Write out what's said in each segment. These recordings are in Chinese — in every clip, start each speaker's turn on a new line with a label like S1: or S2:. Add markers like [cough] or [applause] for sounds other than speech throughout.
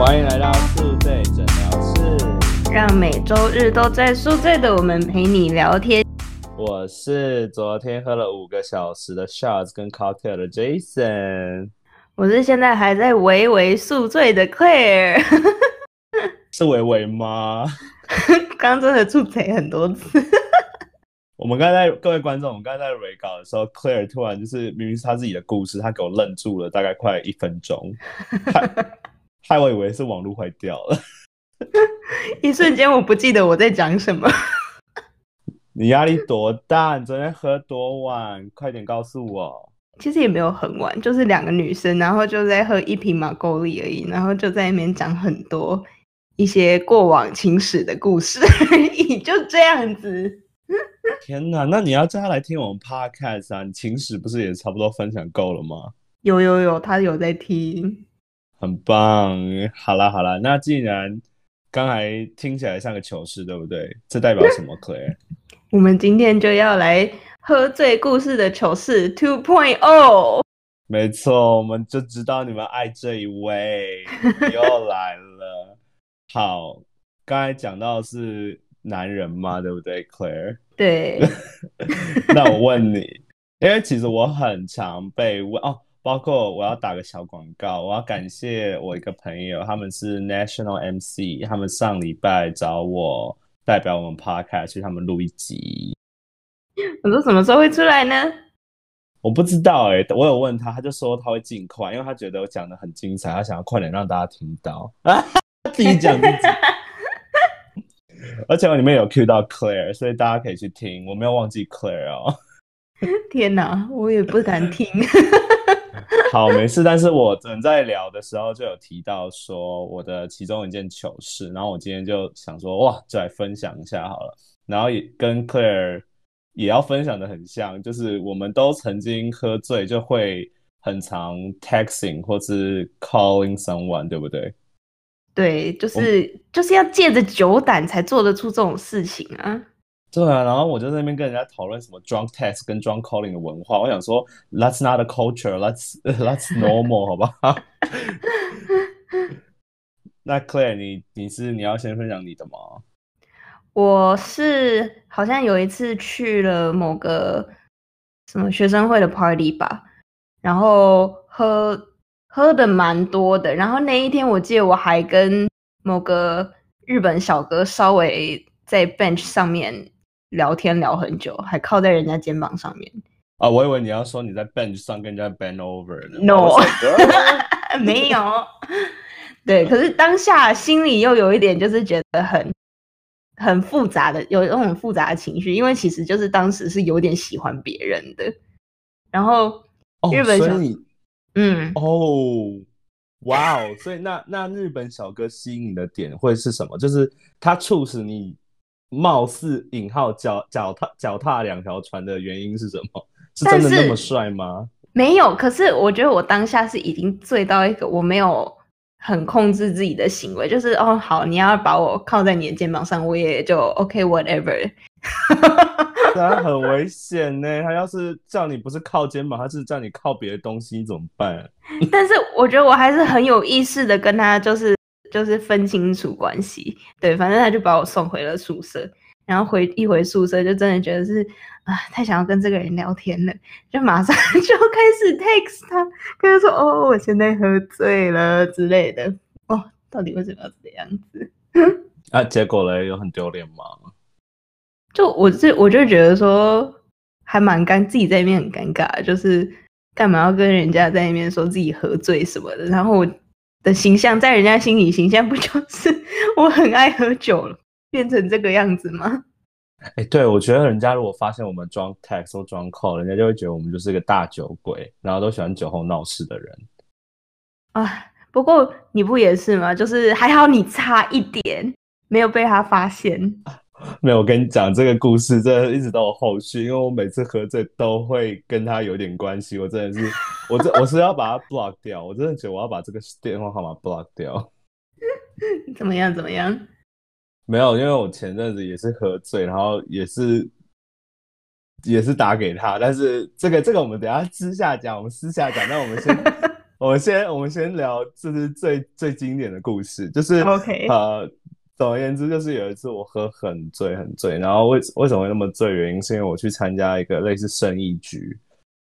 S1: 欢迎来到宿醉诊疗室，
S2: 让每周日都在宿醉的我们陪你聊天。
S1: 我是昨天喝了五个小时的 shots 跟 cocktail 的 Jason，
S2: 我是现在还在微微宿醉的 Claire。[laughs]
S1: 是维维吗？
S2: 刚 [laughs] 刚真的出贼很多次。
S1: 我们刚才在各位观众，我们刚才在 re 稿的时候，Claire 突然就是明明是他自己的故事，他给我愣住了大概快一分钟，害害我以为是网络坏掉了。[laughs]
S2: 一瞬间我不记得我在讲什么。[laughs]
S1: 你压力多大？你昨天喝多晚？快点告诉我。
S2: 其实也没有很晚，就是两个女生，然后就在喝一瓶马沟利而已，然后就在那边讲很多一些过往情史的故事而已，[laughs] 就这样子。
S1: 天哪，那你要叫他来听我们 podcast 啊？你情史不是也差不多分享够了吗？
S2: 有有有，他有在听。
S1: 很棒。好啦好啦，那既然刚才听起来像个糗事，对不对？这代表什么，[laughs] Claire？
S2: 我们今天就要来喝醉故事的糗事 Two Point O。
S1: 没错，我们就知道你们爱这一位又来了。好，刚才讲到是男人嘛，对不对，Claire？
S2: 对，[laughs]
S1: 那我问你，因为其实我很常被问哦，包括我要打个小广告，我要感谢我一个朋友，他们是 National MC，他们上礼拜找我代表我们 Podcast 去他们录一集，
S2: 我说什么时候会出来呢？
S1: 我不知道哎、我有问他，他就说他会尽快，因为他觉得我讲的很精彩，他想要快点让大家听到，自己讲自己。[laughs] 而且我里面有 cue 到 Claire，所以大家可以去听。我没有忘记 Claire 哦。[laughs]
S2: 天哪，我也不敢听。[laughs]
S1: 好，没事。但是我正在聊的时候就有提到说我的其中一件糗事，然后我今天就想说，哇，就来分享一下好了。然后也跟 Claire 也要分享的很像，就是我们都曾经喝醉，就会很常 texting 或是 calling someone，对不对？
S2: 对，就是就是要借着酒胆才做得出这种事情啊。
S1: 对啊，然后我就在那边跟人家讨论什么 drunk text 跟 drunk calling 的文化，我想说 that's not a culture，that's [laughs] that's normal，好不好？[laughs] 那 Claire，你你是你要先分享你的吗？
S2: 我是好像有一次去了某个什么学生会的 party 吧，然后喝喝的蛮多的，然后那一天我记得我还跟某个日本小哥稍微在 bench 上面聊天聊很久，还靠在人家肩膀上面。
S1: 啊，我以为你要说你在 bench 上跟人家 bend over 呢。[laughs]
S2: No 没有，对，可是当下心里又有一点就是觉得很很复杂的，有那种复杂的情绪，因为其实就是当时是有点喜欢别人的，然后
S1: 哦
S2: 日本小
S1: 所以你
S2: 嗯，
S1: 哦，哇哦，所以那那日本小哥吸引你的点会是什么？就是他促使你貌似引号脚脚踏脚踏两条船的原因是什么？[laughs] 是真的那么帅吗？
S2: 没有，可是我觉得我当下是已经醉到一个我没有很控制自己的行为，就是哦好，你要把我靠在你的肩膀上，我也就 OK whatever。[laughs]
S1: 他很危险呢。他要是叫你不是靠肩膀，他是叫你靠别的东西，你怎么办？[laughs]
S2: 但是我觉得我还是很有意识的跟他就是就是分清楚关系，对，反正他就把我送回了宿舍，然后回一回宿舍就真的觉得是啊，太想要跟这个人聊天了，就马上 [laughs] 就开始 text 他，跟他说哦，我现在喝醉了之类的，哦，到底为什么要这样子？[laughs]
S1: 啊，结果嘞，有很丢脸吗？
S2: 就我是我就觉得说还蛮尴，自己在那边很尴尬，就是干嘛要跟人家在那边说自己喝醉什么的，然后我的形象在人家心里形象不就是 [laughs] 我很爱喝酒了，变成这个样子吗？
S1: 哎，对，我觉得人家如果发现我们装 text 或装 call，人家就会觉得我们就是个大酒鬼，然后都喜欢酒后闹事的人。
S2: 啊，不过你不也是吗？就是还好你差一点没有被他发现。[laughs]
S1: 没有，我跟你讲这个故事，真的一直都有后续，因为我每次喝醉都会跟他有点关系。我真的是，我这我是要把他 block 掉，我真的觉得我要把这个电话号码 block 掉。[laughs]
S2: 怎么样？怎么样？
S1: 没有，因为我前阵子也是喝醉，然后也是也是打给他，但是这个这个我们等下私下讲，我们私下讲。那我们先 [laughs] 我们先我们先聊，这是最最经典的故事，就是
S2: OK
S1: 呃，总而言之，就是有一次我喝很醉很醉，然后为为什么会那么醉？原因是因为我去参加一个类似生意局，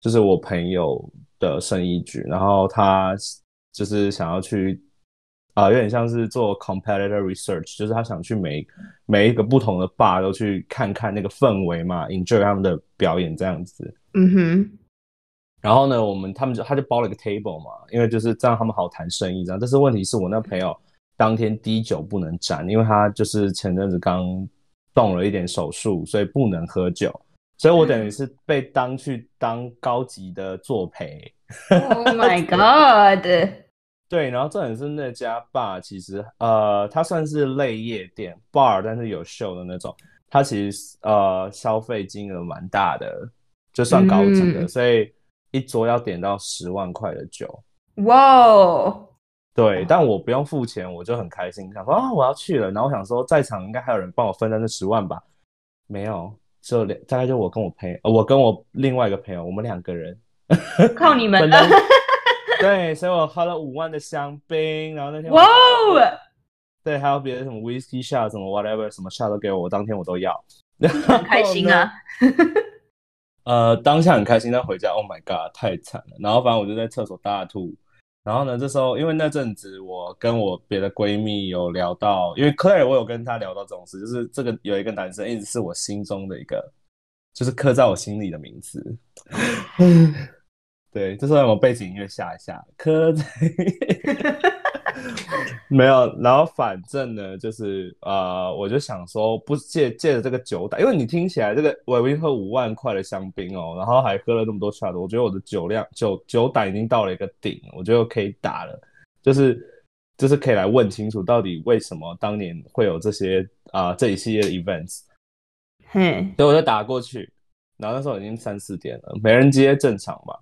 S1: 就是我朋友的生意局，然后他就是想要去。啊，有点像是做 competitor research，就是他想去每每一个不同的 bar 都去看看那个氛围嘛，enjoy 他们的表演这样子。
S2: 嗯哼。
S1: 然后呢，我们他们就他就包了一个 table 嘛，因为就是这样他们好谈生意这样。但是问题是我那朋友当天滴酒不能沾，因为他就是前阵子刚动了一点手术，所以不能喝酒。所以我等于是被当去当高级的作陪。[laughs]
S2: Oh my god！
S1: 对，然后重点是那家 bar 其实呃，它算是类夜店 bar，但是有 show 的那种。它其实呃消费金额蛮大的，就算高级的，所以一桌要点到十万块的酒。
S2: 哇！
S1: 对，但我不用付钱，我就很开心，想说啊我要去了。然后我想说在场应该还有人帮我分担这十万吧？没有，就两大概就我跟我朋友，我跟我另外一个朋友，我们两个人
S2: 靠你们。[laughs]
S1: 对，所以我喝了五万的香槟，然后那天
S2: 哇哦，
S1: 对，还有别的什么 whisky shot，什么 whatever，什么 shot 都给我，我当天我都要，
S2: 很开心啊。[laughs]
S1: 呃，当下很开心，但回家，Oh my god，太惨了。然后反正我就在厕所大吐。然后呢，这时候因为那阵子我跟我别的闺蜜有聊到，因为 Claire 我有跟她聊到这种事，就是这个有一个男生一直是我心中的一个，就是刻在我心里的名字。[laughs] 对，这时候我背景音乐下一下，刻在 [laughs] [laughs] 没有，然后反正呢，就是呃，我就想说，不借借着这个酒胆，因为你听起来这个我已经喝五万块的香槟哦，然后还喝了那么多 shot，我觉得我的酒量酒酒胆已经到了一个顶，我觉得可以打了，就是就是可以来问清楚到底为什么当年会有这些啊这一系列的 events，
S2: 嗯，
S1: 所以我就打过去，然后那时候已经三四点了，没人接，正常嘛。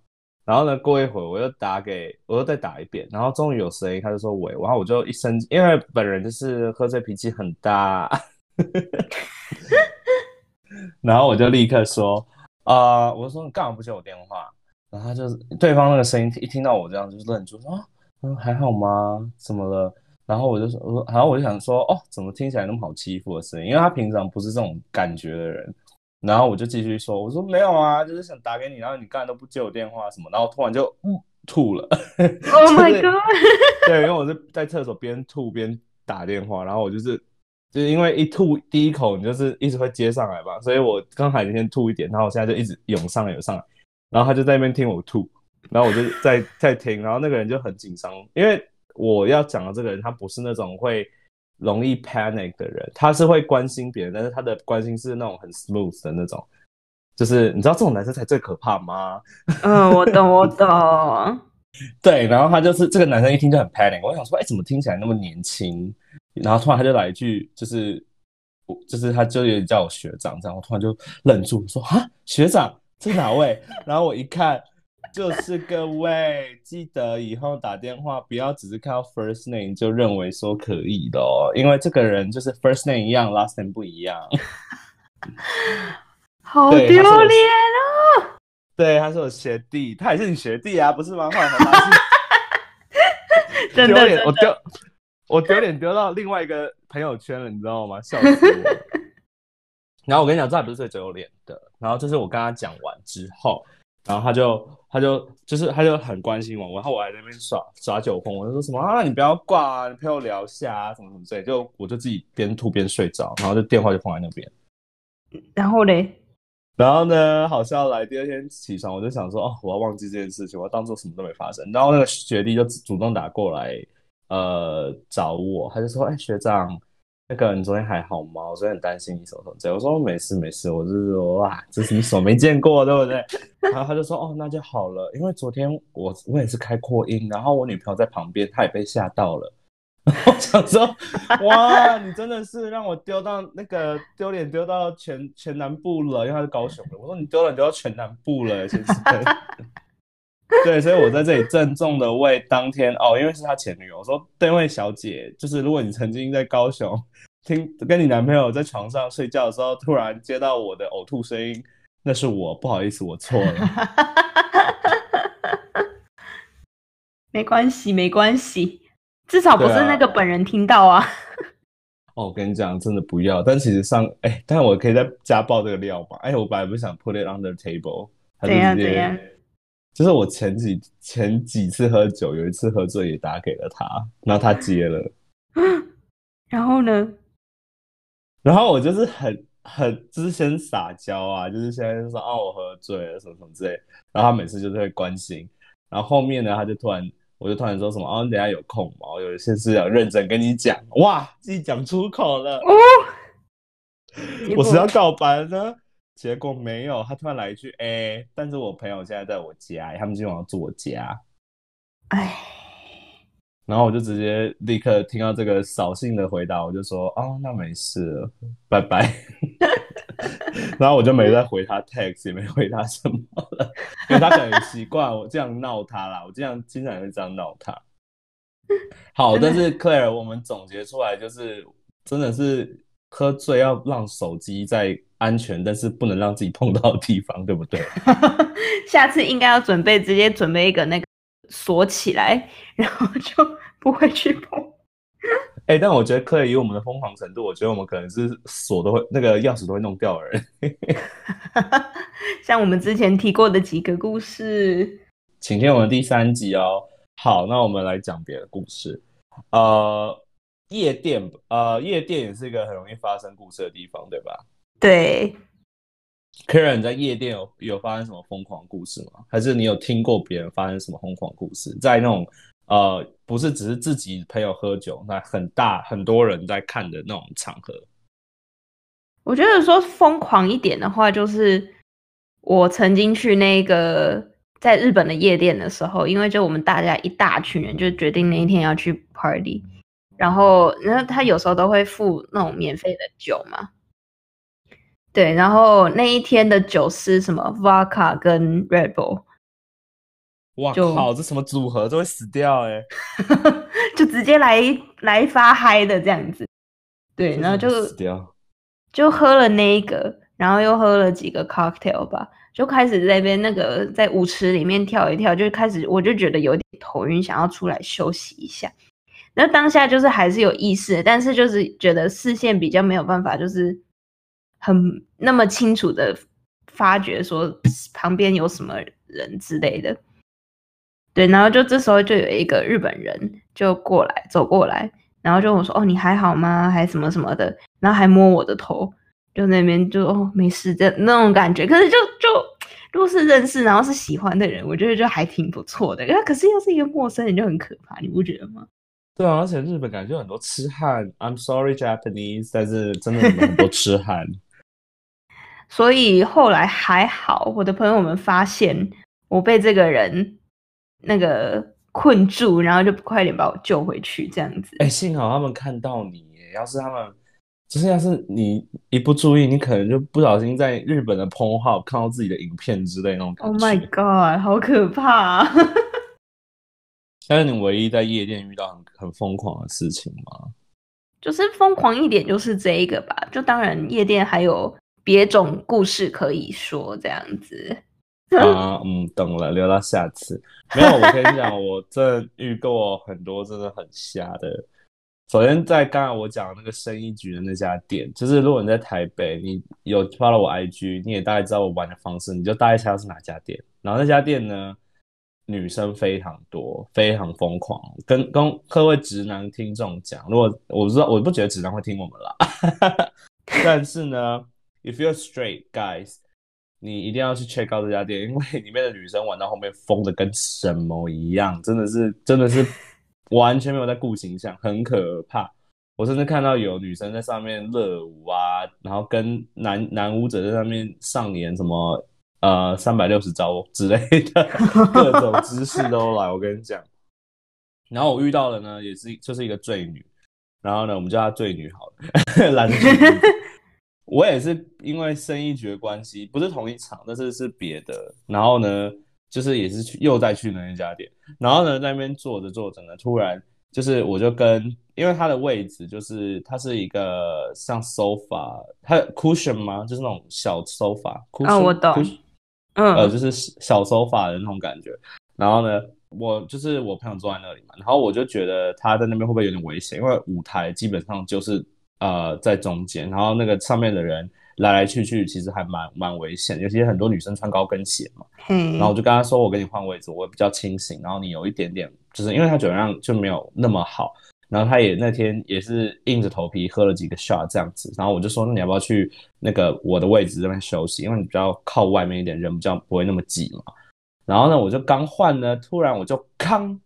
S1: 然后呢？过一会我又打给，我又再打一遍，然后终于有声音，他就说喂，然后我就一声，因为本人就是喝醉脾气很大，[laughs] 然后我就立刻说啊，我说你干嘛不接我电话？然后他就是对方那个声音一听到我这样，就愣住说嗯还好吗？怎么了？然后我就说我说，然后我就想说哦，怎么听起来那么好欺负的声音？因为他平常不是这种感觉的人。然后我就继续说，我说没有啊，就是想打给你，然后你刚才都不接我电话什么，然后突然就吐了。
S2: Oh [laughs] my god！[laughs]
S1: 对，因为我是在厕所边吐边打电话，然后我就是就是因为一吐第一口你就是一直会接上来吧，所以我刚才先吐一点，然后我现在就一直涌上来涌上来，然后他就在那边听我吐，然后我就在在听，然后那个人就很紧张，因为我要讲的这个人他不是那种会。容易 panic 的人，他是会关心别人，但是他的关心是那种很 smooth 的那种，就是你知道这种男生才最可怕吗？
S2: 嗯，我懂，我懂。[laughs]
S1: 对，然后他就是这个男生一听就很 panic，我想说，哎，怎么听起来那么年轻？然后突然他就来一句，就是我就是他就有点叫我学长这样，我突然就愣住，说啊，学长这是哪位？然后我一看。就是各位记得以后打电话不要只是看到 first name 就认为说可以的哦，因为这个人就是 first name 一样，last name 不一样。[laughs]
S2: 好丢脸哦！
S1: 对，他是我学弟，他也是你学弟啊，不是吗？后来才发现，
S2: 丢脸，
S1: 我丢我丢脸丢到另外一个朋友圈了，你知道吗？笑死我！[laughs] 然后我跟你讲，这还不是最丢脸的，然后这是我跟他讲完之后。然后他就他就就是他就很关心我，然后我还在那边耍耍酒疯，我就说什么啊，你不要挂啊，你陪我聊一下啊，什么什么之类，就我就自己边吐边睡着，然后就电话就放在那边。
S2: 然后嘞？
S1: 然后呢？好像来，第二天起床我就想说，哦，我要忘记这件事情，我要当做什么都没发生。然后那个学弟就主动打过来，呃，找我，他就说，哎，学长。那个你昨天还好吗？我昨天很担心你手痛，这我说没事没事，我就是说哇，这是你手没见过，对不对？然后他就说哦，那就好了，因为昨天我我也是开扩音，然后我女朋友在旁边，她也被吓到了。[laughs] 我想说哇，你真的是让我丢到那个丢脸丢到全全南部了，因为他是高雄的。我说你丢脸丢到全南部了，先生。[laughs] 对，所以我在这里郑重的为当天哦，因为是他前女友，我说这位小姐，就是如果你曾经在高雄听跟你男朋友在床上睡觉的时候，突然接到我的呕吐声音，那是我，不好意思，我错了。[laughs]
S2: 没关系，没关系，至少不是那个本人听到啊。[laughs]
S1: 哦，我跟你讲，真的不要。但其实上，哎，但我可以再加爆这个料嘛？哎，我本来不想 put it on the table，
S2: 怎样怎样？
S1: 就是我前几前几次喝酒，有一次喝醉也打给了他，然后他接了。[gasps]
S2: 然后呢？
S1: 然后我就是很很就是先撒娇啊，就是先说哦我喝醉了什么什么之类。然后他每次就是会关心。然后后面呢，他就突然。我就突然说什么哦，等下有空嘛，我有一些事要认真跟你讲。哇，自己讲出口了哦，我是要告白呢，结果没有。他突然来一句，哎，但是我朋友现在在我家，他们今晚要住我家。哎，然后我就直接立刻听到这个扫兴的回答，我就说哦，那没事了，拜拜。然后我就没再回他 text，也没回他什么了，因为他可能习惯我这样闹他啦。我这样经常也会这样闹他。好，但是 Claire，我们总结出来就是，真的是喝醉要让手机在安全，但是不能让自己碰到的地方，对不对？[laughs]
S2: 下次应该要准备直接准备一个那个锁起来，然后就不会去碰。
S1: 哎，但我觉得可以以我们的疯狂程度，我觉得我们可能是锁都会那个钥匙都会弄掉的人。[laughs]
S2: 像我们之前提过的几个故事，
S1: 请听我们第三集哦。好，那我们来讲别的故事。呃，夜店，呃，夜店也是一个很容易发生故事的地方，对吧？
S2: 对。
S1: Karen 在夜店有有发生什么疯狂故事吗？还是你有听过别人发生什么疯狂故事？在那种。呃，不是，只是自己朋友喝酒，那很大很多人在看的那种场合。
S2: 我觉得说疯狂一点的话，就是我曾经去那个在日本的夜店的时候，因为就我们大家一大群人就决定那一天要去 party，然后然后他有时候都会付那种免费的酒嘛，对，然后那一天的酒是什么 vodka 跟 red bull。
S1: 哇靠！这什么组合都会死掉哎！[laughs]
S2: 就直接来来发嗨的这样子，对，然后就
S1: 死掉，
S2: 就喝了那一个，然后又喝了几个 cocktail 吧，就开始在边那个在舞池里面跳一跳，就开始我就觉得有点头晕，想要出来休息一下。那当下就是还是有意识，但是就是觉得视线比较没有办法，就是很那么清楚的发觉说旁边有什么人之类的。对，然后就这时候就有一个日本人就过来走过来，然后就我说哦你还好吗？还什么什么的，然后还摸我的头，就那边就哦没事的那种感觉。可是就就如果是认识然后是喜欢的人，我觉得就还挺不错的。可是又是一个陌生人，就很可怕，你不觉得吗？
S1: 对啊，而且日本感觉很多痴汉。I'm sorry Japanese，但是真的很多痴汉。[laughs]
S2: 所以后来还好，我的朋友们发现我被这个人。那个困住，然后就快点把我救回去，这样子。
S1: 哎，幸好他们看到你，要是他们，就是要是你一不注意，你可能就不小心在日本的 porn 号看到自己的影片之类那种感觉。
S2: Oh my god，好可怕！[laughs]
S1: 但是你唯一在夜店遇到很很疯狂的事情吗？
S2: 就是疯狂一点，就是这一个吧。就当然夜店还有别种故事可以说，这样子。
S1: 啊，嗯，懂了，留到下次。没有，我跟你讲，我这遇过很多真的很瞎的。首先，在刚才我讲那个生意局的那家店，就是如果你在台北，你有发了我 IG，你也大概知道我玩的方式，你就大概猜到是哪家店。然后那家店呢，女生非常多，非常疯狂。跟跟各位直男听众讲，如果我不知道，我不觉得直男会听我们啦。[laughs] 但是呢，if you're straight guys。你一定要去 check out 这家店，因为里面的女生玩到后面疯的跟什么一样，真的是真的是完全没有在顾形象，很可怕。我甚至看到有女生在上面热舞啊，然后跟男男舞者在上面上演什么呃三百六十招之类的各种姿势都来。我跟你讲，然后我遇到的呢也是就是一个醉女，然后呢我们叫她醉女好了，蓝女。[laughs] 我也是因为生意局的关系，不是同一场，但是是别的。然后呢，就是也是去又再去那一家店，然后呢在那边坐着坐着呢，突然就是我就跟，因为它的位置就是它是一个像 sofa，它 cushion 吗？就是那种小 sofa。
S2: 啊，我懂。
S1: 嗯，呃，就是小 sofa 的那种感觉。然后呢，我就是我朋友坐在那里嘛，然后我就觉得他在那边会不会有点危险？因为舞台基本上就是呃在中间，然后那个上面的人来来去去，其实还蛮蛮危险，尤其很多女生穿高跟鞋嘛。
S2: 嗯，
S1: 然后我就跟他说，我跟你换位置，我比较清醒，然后你有一点点，就是因为他酒量就没有那么好，然后他也那天也是硬着头皮喝了几个 shot 这样子，然后我就说，那你要不要去那个我的位置这边休息？因为你比较靠外面一点，人比较不会那么挤嘛。然后呢，我就刚换呢，突然我就康，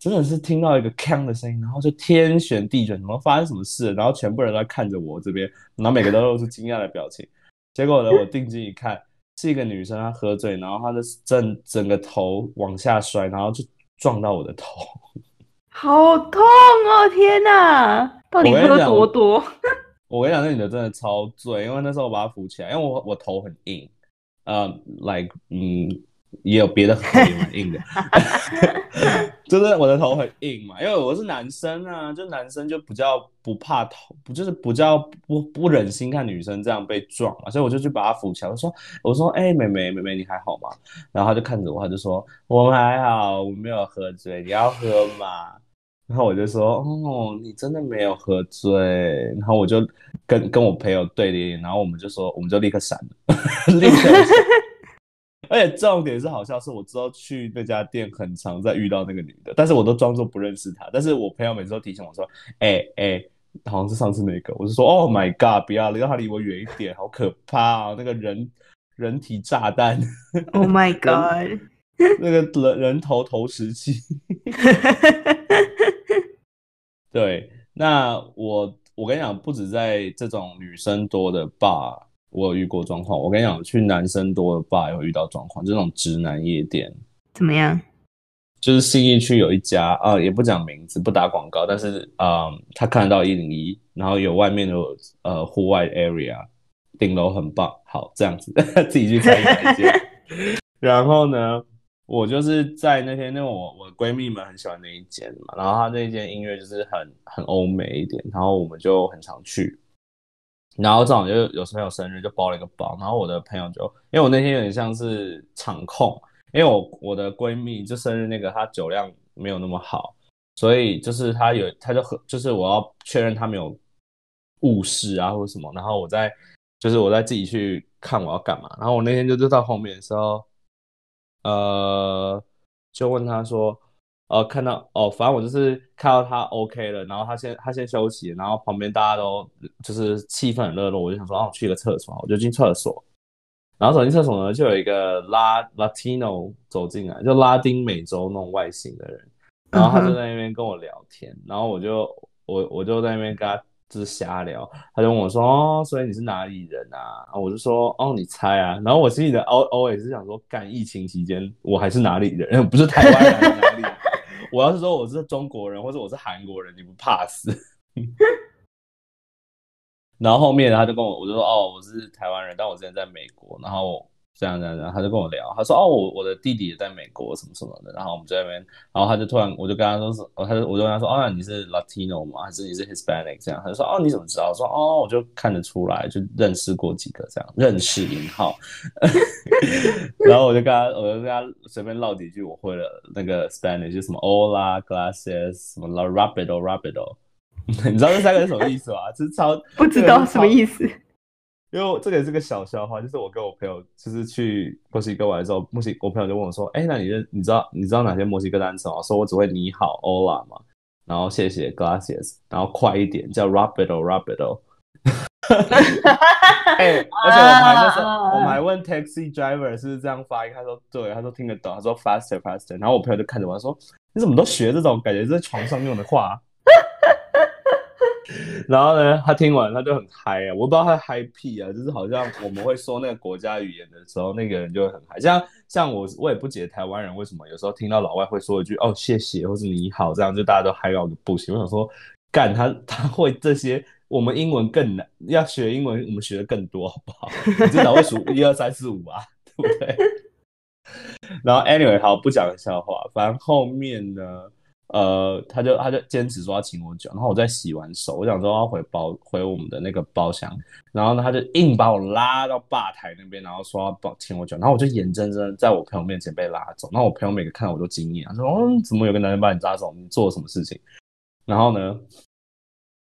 S1: 真的是听到一个康的声音，然后就天旋地转，怎么发生什么事？然后全部人都在看着我这边，然后每个都露出惊讶的表情。结果呢，我定睛一看，是一个女生，她喝醉，然后她的整整个头往下摔，然后就撞到我的头。
S2: 好痛哦！天哪，到底喝多多？[laughs]
S1: 我跟你讲，那女的真的超醉，因为那时候我把她扶起来，因为我我头很硬，呃，like 嗯，也有别的头也蛮硬的，就是我的头很硬嘛，因为我是男生啊，就男生就比较不怕头，不就是比较不不忍心看女生这样被撞嘛，所以我就去把她扶起来，我说我说哎、妹妹妹妹你还好吗？然后她就看着我，她就说我们还好，我没有喝醉，你要喝吗？然后我就说：“哦，你真的没有喝醉。”然后我就跟跟我朋友对立，然后我们就说，我们就立刻闪了，[laughs] 立刻闪。而且重点是好笑，是我之后去那家店很常在遇到那个女的，但是我都装作不认识她。但是我朋友每次都提醒我说：“哎、哎、好像是上次那个。”我就说：“Oh my god，不要，让她离我远一点，好可怕啊，那个人人体炸弹
S2: ，Oh my [laughs] god！
S1: 那个人人头投石器。[laughs] ”对，那我我跟你讲，不止在这种女生多的 bar，我有遇过状况。我跟你讲，去男生多的 bar 有遇到状况，这种直男夜店，
S2: 怎么样？
S1: 就是信义区有一家啊、也不讲名字，不打广告，但是啊、他看得到一零一，然后有外面的呃户外 area，顶楼很棒，好这样子，[laughs] 自己去猜哪一间。[laughs] 然后呢，我就是在那天，因为我我闺蜜们很喜欢那一间嘛，然后她那一间音乐就是很很欧美一点，然后我们就很常去。然后正好就有朋友生日，就包了一个包，然后我的朋友就，因为我那天有点像是场控，因为我我的闺蜜就生日那个，她酒量没有那么好，所以就是她有，她就喝，就是我要确认她没有误事啊或者什么，然后我再就是我再自己去看我要干嘛，然后我那天就是到后面的时候，呃，就问她说，呃，看到哦，反正我就是看到他 OK 了，然后他先他先休息，然后旁边大家都就是气氛很热络，我就想说，哦，去个厕所，我就进厕所。然后走进厕所呢，就有一个拉 Latino 走进来，就拉丁美洲那种外形的人，然后他就在那边跟我聊天，然后我就我我就在那边跟他就是瞎聊，他就问我说，哦，所以你是哪里人啊？我就说，哦，你猜啊。然后我心里的 O O 也是想说，干疫情期间我还是哪里人，[laughs] 不是台湾人还是哪里人？我要是说我是中国人或者我是韩国人，你不怕死？[laughs] 然后后面他就跟我，我就说哦，我是台湾人，但我之前在美国，然后这样这样然后，他就跟我聊，他说哦，我我的弟弟也在美国，什么什么的，然后我们在那边，然后他就突然，我就跟他说是，哦，他就我就跟他说，哦，那你是 Latino 吗？还是你是 Hispanic？这样，他就说哦，你怎么知道？我说哦，我就看得出来，就认识过几个这样，认识引号，[laughs] 然后我就跟他，我就跟他随便唠几句我会了那个 Spanish，就什么 Hola glasses，什么 La rapido rapido。[laughs] 你知道这三个是什么意思吗？就是超
S2: 不知道什么意思。
S1: 因为这个也是个小笑话，就是我跟我朋友就是去墨西哥玩的时候，墨西我朋友就问我说：“哎，那你认你知道你知道哪些墨西哥单词吗？”我说我只会你好 Hola 嘛，然后谢谢 Gracias，然后快一点叫 Rapido Rapido。[laughs] 哈哈哈哎、而且我们还那时候我们还问 taxi driver 是不是这样发音，他说对，他说听得懂，他说 faster faster，然后我朋友就看着我他说你怎么都学这种感觉在床上用的话？[laughs] 然后呢，他听完他就很嗨啊，我不知道他嗨屁啊，就是好像我们会说那个国家语言的时候，那个人就会很嗨。像像我，我也不解台湾人为什么有时候听到老外会说一句哦谢谢或是你好，这样就大家都嗨到不行。我想说，干他他会这些，我们英文更难，要学英文我们学的更多，好不好？至少会数一二三四五啊，[laughs] 对不对？[laughs] 然后 anyway 好，不讲笑话，反正后面呢。呃，他就他就坚持说要请我酒，然后我在洗完手，我想说要回包回我们的那个包厢，然后呢他就硬把我拉到吧台那边，然后说要帮请我酒，然后我就眼睁睁在我朋友面前被拉走，然后我朋友每个看到我都惊讶，说嗯怎么有个男人把你拉走，你做了什么事情？然后呢，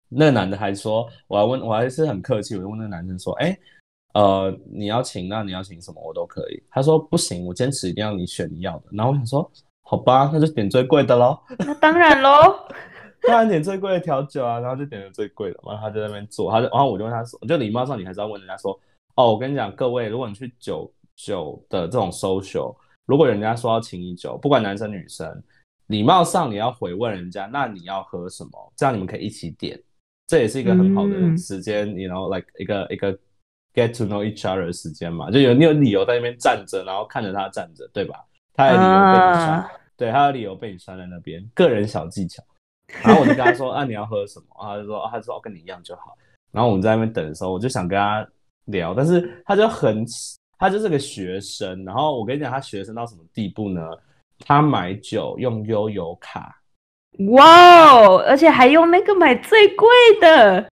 S1: 那男的还说，我还问我还是很客气，我就问那个男生说，哎。呃，你要请，那你要请什么我都可以。他说不行，我坚持一定要你选你要的。然后我想说，好吧，那就点最贵的喽。
S2: 那当然喽，[laughs]
S1: 当然点最贵的调酒啊。然后就点了最贵的，然后他就在那边做，他就，然后我就问他说，就礼貌上你还是要问人家说，哦，我跟你讲，各位，如果你去酒酒的这种 social，如果人家说要请你酒，不管男生女生，礼貌上你要回问人家，那你要喝什么？这样你们可以一起点，这也是一个很好的时间，你 know like 一个一个。get to know each other 的时间嘛，就有你有理由在那边站着，然后看着他站着，对吧？他的理由被你拴，对，他的理由被你拴在那边。个人小技巧，然后我就跟他说：“ [laughs] 啊，你要喝什么？”他就说：“他说跟你一样就好。”然后我们在那边等的时候，我就想跟他聊，但是他就很，他就是个学生。然后我跟你讲，他学生到什么地步呢？他买酒用悠游卡，
S2: 哇哦，而且还用那个买最贵的。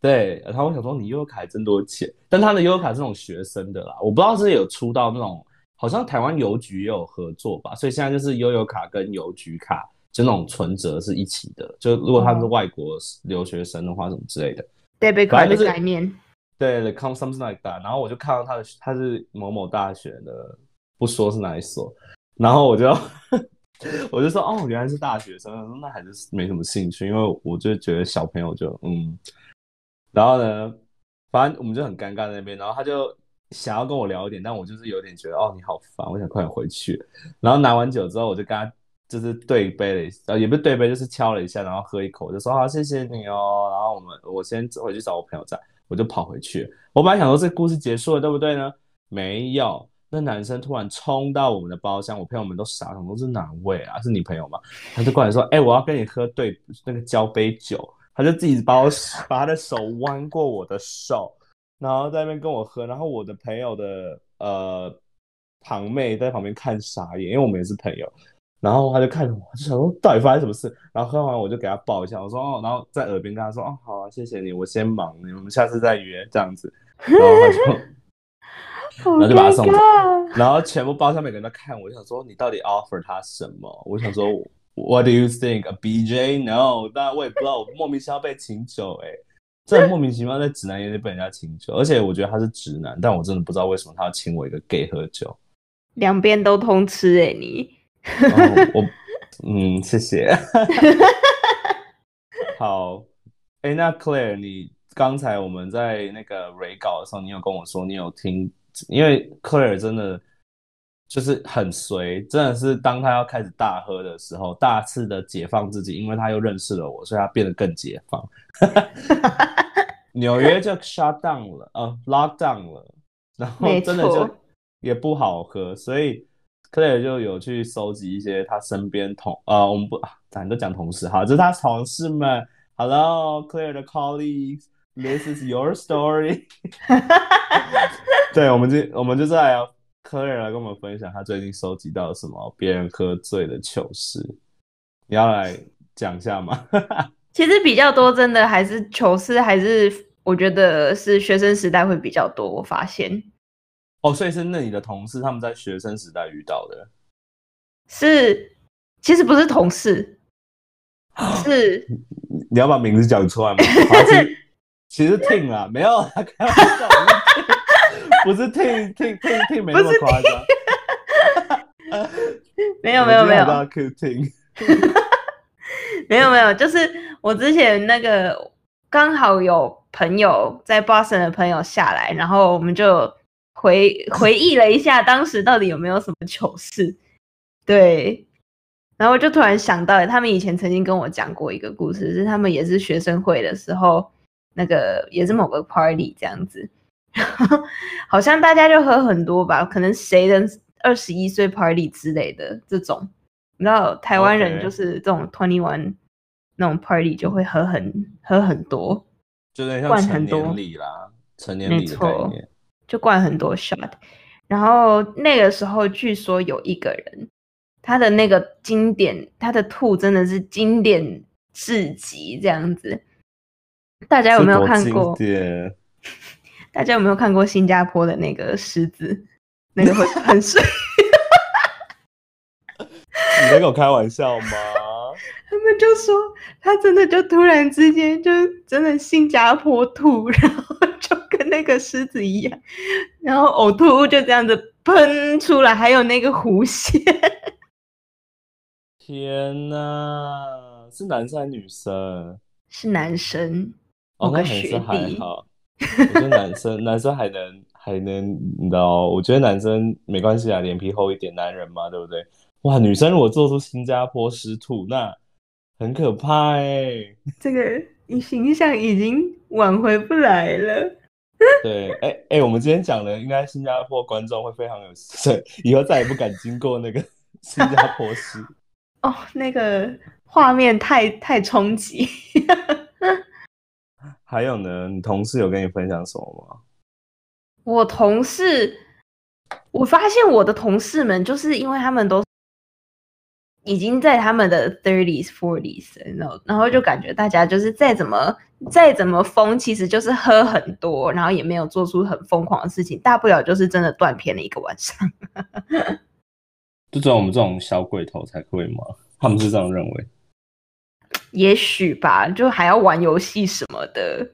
S1: 对，然后我想说，你悠游卡真多钱，但他的悠游卡是那种学生的啦，我不知道是有出到那种，好像台湾邮局也有合作吧，所以现在就是悠游卡跟邮局卡就那种存折是一起的，就如果他是外国留学生的话，什么之类的
S2: ，debit card 的概念，
S1: 对，the come something like that，然后我就看到他的他是某某大学的，不说是哪一所，然后我就 [laughs] 我就说哦，原来是大学生，那还是没什么兴趣，因为我就觉得小朋友就嗯。然后呢，反正我们就很尴尬在那边，然后他就想要跟我聊一点，但我就是有点觉得哦你好烦，我想快点回去。然后拿完酒之后，我就跟他就是对杯了一，呃也不是对杯，就是敲了一下，然后喝一口，就说好谢谢你哦。然后我们我先回去找我朋友在，我就跑回去。我本来想说这故事结束了，对不对呢？没有，那男生突然冲到我们的包厢，我朋友们都傻，想说是哪位啊？是你朋友吗？他就过来说，哎，我要跟你喝对那个交杯酒。他就自己把我把他的手弯过我的手，然后在那边跟我喝，然后我的朋友的呃堂妹在旁边看傻眼，因为我们也是朋友，然后他就看着我，就想说到底发生什么事，然后喝完我就给他抱一下，我说哦，然后在耳边跟他说哦好啊，谢谢你，我先忙，我们下次再约这样子，然后他就 [laughs] 然后就把他送走，然后全部包厢每个人都看我，就想说你到底 offer 他什么？我想说。What do you think? A BJ? No，但我也不知道，我莫名其妙被请酒，哎，这莫名其妙在直男眼里被人家请酒，而且我觉得他是直男，但我真的不知道为什么他要请我一个 gay 喝酒。
S2: 两边都通吃，哎，你。
S1: 我，[laughs] 嗯，谢谢。[laughs] 好，哎，那 Claire，你刚才我们在那个 re 稿的时候，你有跟我说你有听，因为 Claire 真的。就是很随，真的是当他要开始大喝的时候，大肆的解放自己，因为他又认识了我，所以他变得更解放。纽约就 shut down 了，呃，lock down 了，然后真的就也不好喝，所以 Claire 就有去收集一些他身边同呃，我们不，咱都讲同事哈，就是他同事们。Hello，Claire 的 colleagues，this is your story。[laughs] [laughs] 对，我们就我们就在。科瑞来跟我们分享他最近收集到什么别人喝醉的糗事，你要来讲一下吗？[laughs]
S2: 其实比较多，真的还是糗事，还是我觉得是学生时代会比较多。我发现
S1: 哦，所以是那你的同事他们在学生时代遇到的，
S2: 是其实不是同事，是
S1: 你要把名字讲出来吗？[laughs] 其实听啊，没有开玩笑。不是听听听听没那么夸张，
S2: 没有没有没有，
S1: 听，
S2: 没有 [laughs] 没有，就是我之前那个刚好有朋友在 Boston 的朋友下来，然后我们就回回忆了一下当时到底有没有什么糗事，对，然后我就突然想到，他们以前曾经跟我讲过一个故事，是他们也是学生会的时候，那个也是某个 party 这样子。[laughs] 好像大家就喝很多吧，可能谁的二十一岁 party 之类的这种，你知道台湾人就是这种 twenty one 那种 party 就会喝很喝很多，
S1: 就有点像成年礼啦，成年礼的概念，
S2: 就灌很多 shot。然后那个时候据说有一个人，他的那个经典，他的兔真的是经典至极，这样子。大家有没有看过？大家有没有看过新加坡的那个狮子？那个会喷水？[laughs]
S1: 你在跟我开玩笑吗？
S2: 他们就说他真的就突然之间就真的新加坡兔，然后就跟那个狮子一样，然后呕吐物就这样子喷出来，还有那个弧线。
S1: 天呐，是男生还是女生？
S2: 是男生。
S1: 哦，那还是还好。我觉得男生 [laughs] 男生还能还能，你知道？我觉得男生没关系啊，脸皮厚一点，男人嘛，对不对？哇，女生如果做出新加坡狮兔，那很可怕哎。
S2: 这个你形象已经挽回不来了。
S1: 对，哎哎，我们今天讲的，应该新加坡观众会非常有，对，以后再也不敢经过那个 [laughs] 新加坡狮。
S2: 哦，那个画面太太冲击。
S1: 还有呢，你同事有跟你分享什么吗？
S2: 我同事，我发现我的同事们，就是因为他们都已经在他们的 thirties forties，然后然后就感觉大家就是再怎么再怎么疯，其实就是喝很多，然后也没有做出很疯狂的事情，大不了就是真的断片了一个晚上。[laughs]
S1: 就只有我们这种小鬼头才会吗？他们是这样认为。
S2: 也许吧，就还要玩游戏什么的。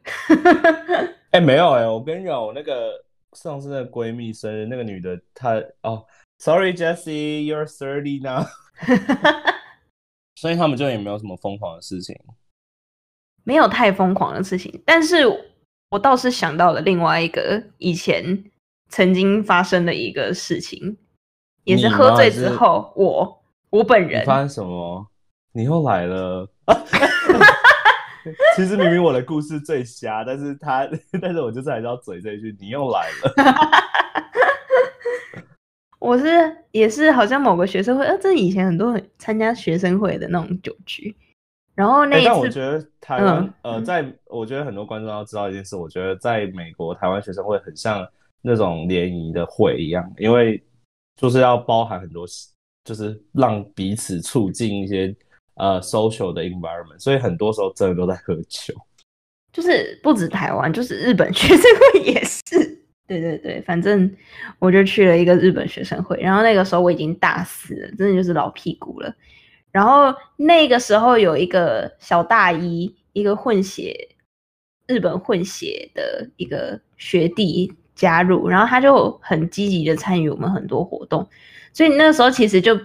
S2: [laughs]
S1: 哎，没有哎，我跟你讲，我那个上次那个闺蜜生日，那个女的她哦，Sorry Jessie，you're thirty now。[laughs] 所以他们就也没有什么疯狂的事情，
S2: 没有太疯狂的事情。但是我倒是想到了另外一个以前曾经发生的一个事情，也是喝醉之后，我我本人
S1: 发生什么？你又来了。[laughs] 其实明明我的故事最瞎，但是他，[laughs] 但是我就是还是要嘴这一句，你又来了。[laughs]
S2: 我是也是好像某个学生会，呃，这以前很多参加学生会的那种酒局，然后那一次，
S1: 但我觉得台湾，呃，在我觉得很多观众要知道一件事，我觉得在美国台湾学生会很像那种联谊的会一样，因为就是要包含很多，就是让彼此促进一些。呃，social 的 environment，所以很多时候真的都在喝酒，
S2: 就是不止台湾，就是日本学生会也是。对对对，反正我就去了一个日本学生会，然后那个时候我已经大四了，真的就是老屁股了。然后那个时候有一个小大一，一个混血日本混血的一个学弟加入，然后他就很积极的参与我们很多活动，所以那个时候其实就。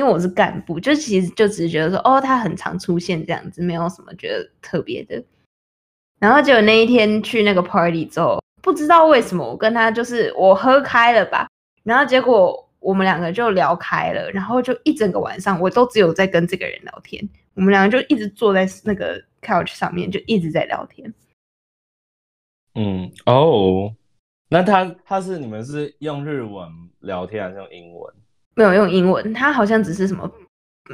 S2: 因为我是干部，就其实就只是觉得说，哦，他很常出现这样子，没有什么觉得特别的。然后结果那一天去那个 party 之后，不知道为什么我跟他就是我喝开了吧，然后结果我们两个就聊开了，然后就一整个晚上我都只有在跟这个人聊天，我们两个就一直坐在那个 couch 上面，就一直在聊天。
S1: 嗯，哦，那他他是你们是用日文聊天还是用英文？
S2: 没有用英文，他好像只是什么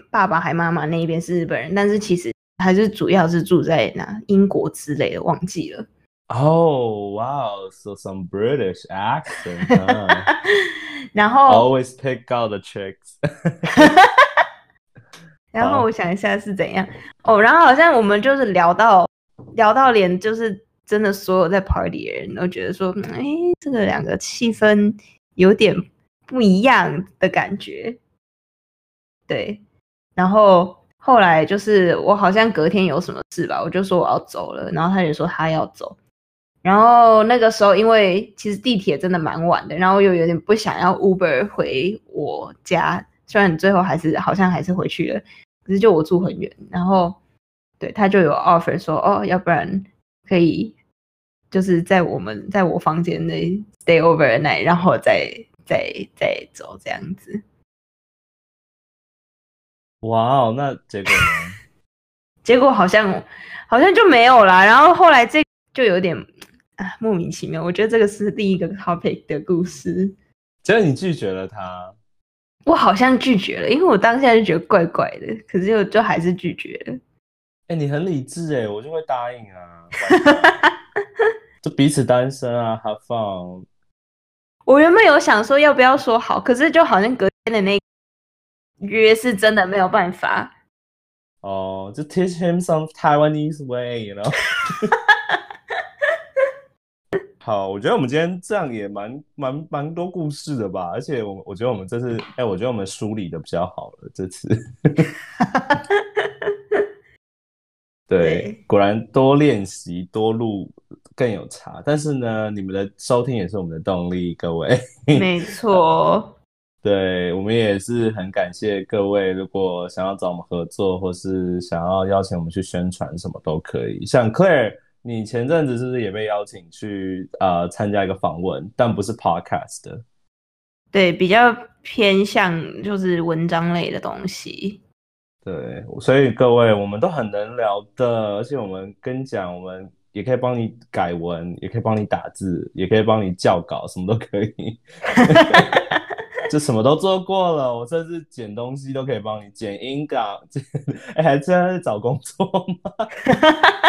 S2: 爸爸还妈妈那一边是日本人，但是其实还是主要是住在哪英国之类的，忘记了。
S1: Oh wow, so some British accent. [laughs]
S2: 然后
S1: always pick out the chicks. [laughs]
S2: 然后我想一下是怎样哦，然后好像我们就是聊到聊到连就是真的所有在 party 的人都觉得说，哎，这个两个气氛有点。不一样的感觉，对。然后后来就是我好像隔天有什么事吧，我就说我要走了，然后他也说他要走。然后那个时候因为其实地铁真的蛮晚的，然后又有点不想要 Uber 回我家，虽然最后还是好像还是回去了，可是就我住很远。然后对他就有 offer 说哦，要不然可以就是在我们在我房间内 stay over night，然后再。再再走这样子，
S1: 哇哦！那结果呢？[laughs]
S2: 结果好像好像就没有啦。然后后来这就有点啊莫名其妙。我觉得这个是第一个 topic 的故事。
S1: 结果你拒绝了他？
S2: 我好像拒绝了，因为我当下就觉得怪怪的，可是又就还是拒绝了。
S1: 哎，你很理智哎，我就会答应啊。[laughs] 就彼此单身啊，have fun。
S2: 我原本有想说要不要说好，可是就好像隔天的那约是真的没有办法。
S1: 哦，就 teach him some Taiwanese way，you know。[laughs] 好，我觉得我们今天这样也蛮蛮蛮多故事的吧，而且我我觉得我们这次，哎，我觉得我们梳理的比较好了，这次。[laughs] 对，果然多练习多录更有差，但是呢，你们的收听也是我们的动力，各位。
S2: 没错。[laughs] [laughs]
S1: 对我们也是很感谢各位，如果想要找我们合作，或是想要邀请我们去宣传，什么都可以。像 Claire，你前阵子是不是也被邀请去呃参加一个访问，但不是 Podcast 的？
S2: 对，比较偏向就是文章类的东西。
S1: 对，所以各位我们都很能聊的，而且我们跟你讲，我们也可以帮你改文，也可以帮你打字，也可以帮你校稿，什么都可以。[laughs] 就什么都做过了，我甚至剪东西都可以帮你剪音稿。哎，还在找工作吗？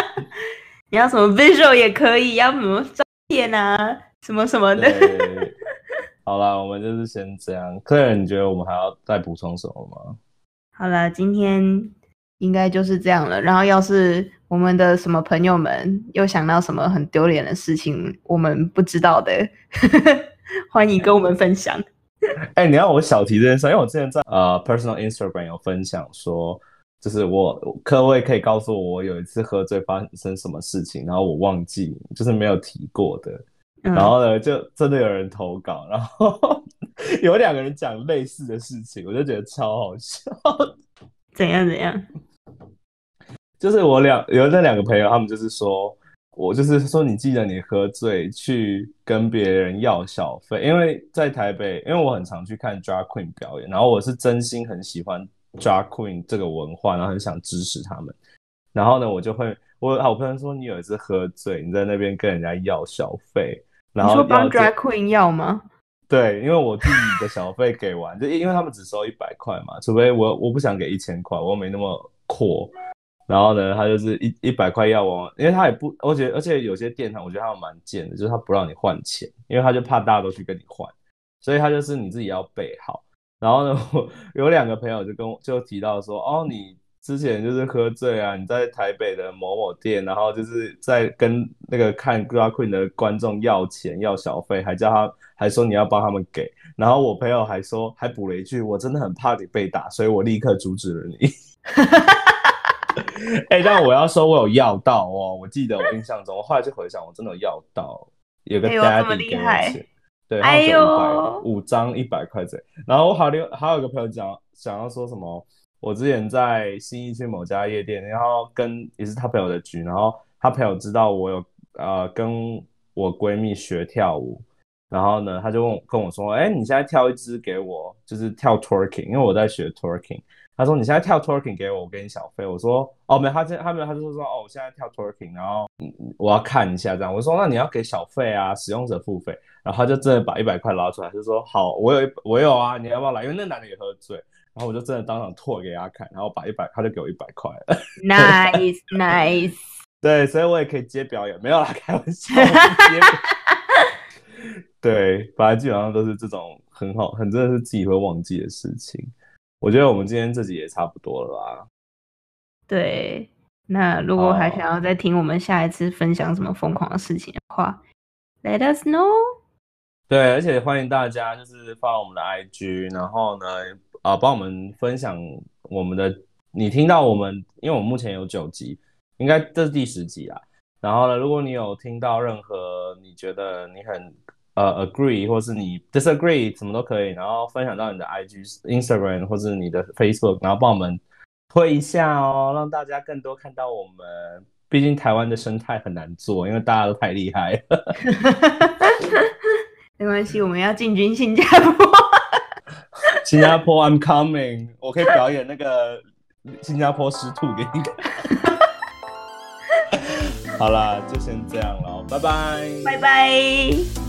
S1: [laughs]
S2: 你要什么 visual 也可以，要什么照片啊，什么什么的。[laughs]
S1: 好啦，我们就是先这样。客人，你觉得我们还要再补充什么吗？
S2: 好了，今天应该就是这样了。然后，要是我们的什么朋友们又想到什么很丢脸的事情，我们不知道的，[laughs] 欢迎跟我们分享。[laughs]
S1: 哎，你要我小提这件事，因为我之前在呃 personal Instagram 有分享说，就是我各位可以告诉我，我有一次喝醉发生什么事情，然后我忘记，就是没有提过的。然后呢，就真的有人投稿，然后 [laughs] 有两个人讲类似的事情，我就觉得超好笑。
S2: 怎样怎样？
S1: 就是我两有那两个朋友，他们就是说。我就是说，你记得你喝醉去跟别人要小费，因为在台北，因为我很常去看 drag queen 表演，然后我是真心很喜欢 drag queen 这个文化，然后很想支持他们。然后呢，我就会我好朋友说，你有一次喝醉，你在那边跟人家要小费，然后
S2: 说帮 drag queen 要吗？[laughs]
S1: 对，因为我自己的小费给完，就因为他们只收一百块嘛，除非我我不想给一千块，我又没那么阔。然后呢，他就是一一百块要我，因为他也不，而且而且有些店他，我觉得他蛮贱的，就是他不让你换钱，因为他就怕大家都去跟你换，所以他就是你自己要备好。然后呢，我 [laughs] 有两个朋友就跟我就提到说，哦，你之前就是喝醉啊，你在台北的某某店，然后就是在跟那个看 Drag Queen 的观众要钱要小费，还叫他还说你要帮他们给。然后我朋友还说还补了一句，我真的很怕你被打，所以我立刻阻止了你。[laughs] [laughs] 哎，但我要说，我有要到哦。我记得我印象中，我后来就回想，我真的有要到，有个 daddy 给我钱，对，哎呦，五张一百块钱。然后我好另还有一个朋友讲，想要说什么，我之前在新义区某家夜店，然后跟也是他朋友的局，然后他朋友知道我有呃跟我闺蜜学跳舞，然后呢，他就问跟我说，哎，你现在跳一支给我，就是跳 twerking，因为我在学 twerking。他说：“你现在跳 twerking 给我，我给你小费。”我说：“哦，没有。”他这他没有，他就说：“哦，我现在跳 twerking，然后我要看一下这样。”我说：“那你要给小费啊，使用者付费。”然后他就真的把一百块捞出来，就说：“好，我有我有啊，你要不要来？”因为那男的也喝醉，然后我就真的当场吐给他看，然后把一百，他就给我一百块。
S2: Nice, nice。[laughs]
S1: 对，所以我也可以接表演，没有啦，[laughs] 开玩笑。[laughs] 对，反正基本上都是这种很好，很真的是自己会忘记的事情。我觉得我们今天这集也差不多了啦。
S2: 对，那如果还想要再听我们下一次分享什么疯狂的事情的话，Let us know。
S1: 对，而且欢迎大家就是发我们的 IG，然后呢，啊，帮我们分享我们的。你听到我们，因为我们目前有九集，应该这是第十集啊。然后呢，如果你有听到任何你觉得你很。呃，agree 或是你 disagree，什么都可以，然后分享到你的 IG、Instagram 或是你的 Facebook，然后帮我们推一下哦，让大家更多看到我们。毕竟台湾的生态很难做，因为大家都太厉害了。[laughs]
S2: 没关系，我们要进军新加坡。[laughs]
S1: 新加坡，I'm coming，我可以表演那个新加坡师兔给你看。[laughs] 好啦，就先这样了，拜拜，
S2: 拜拜。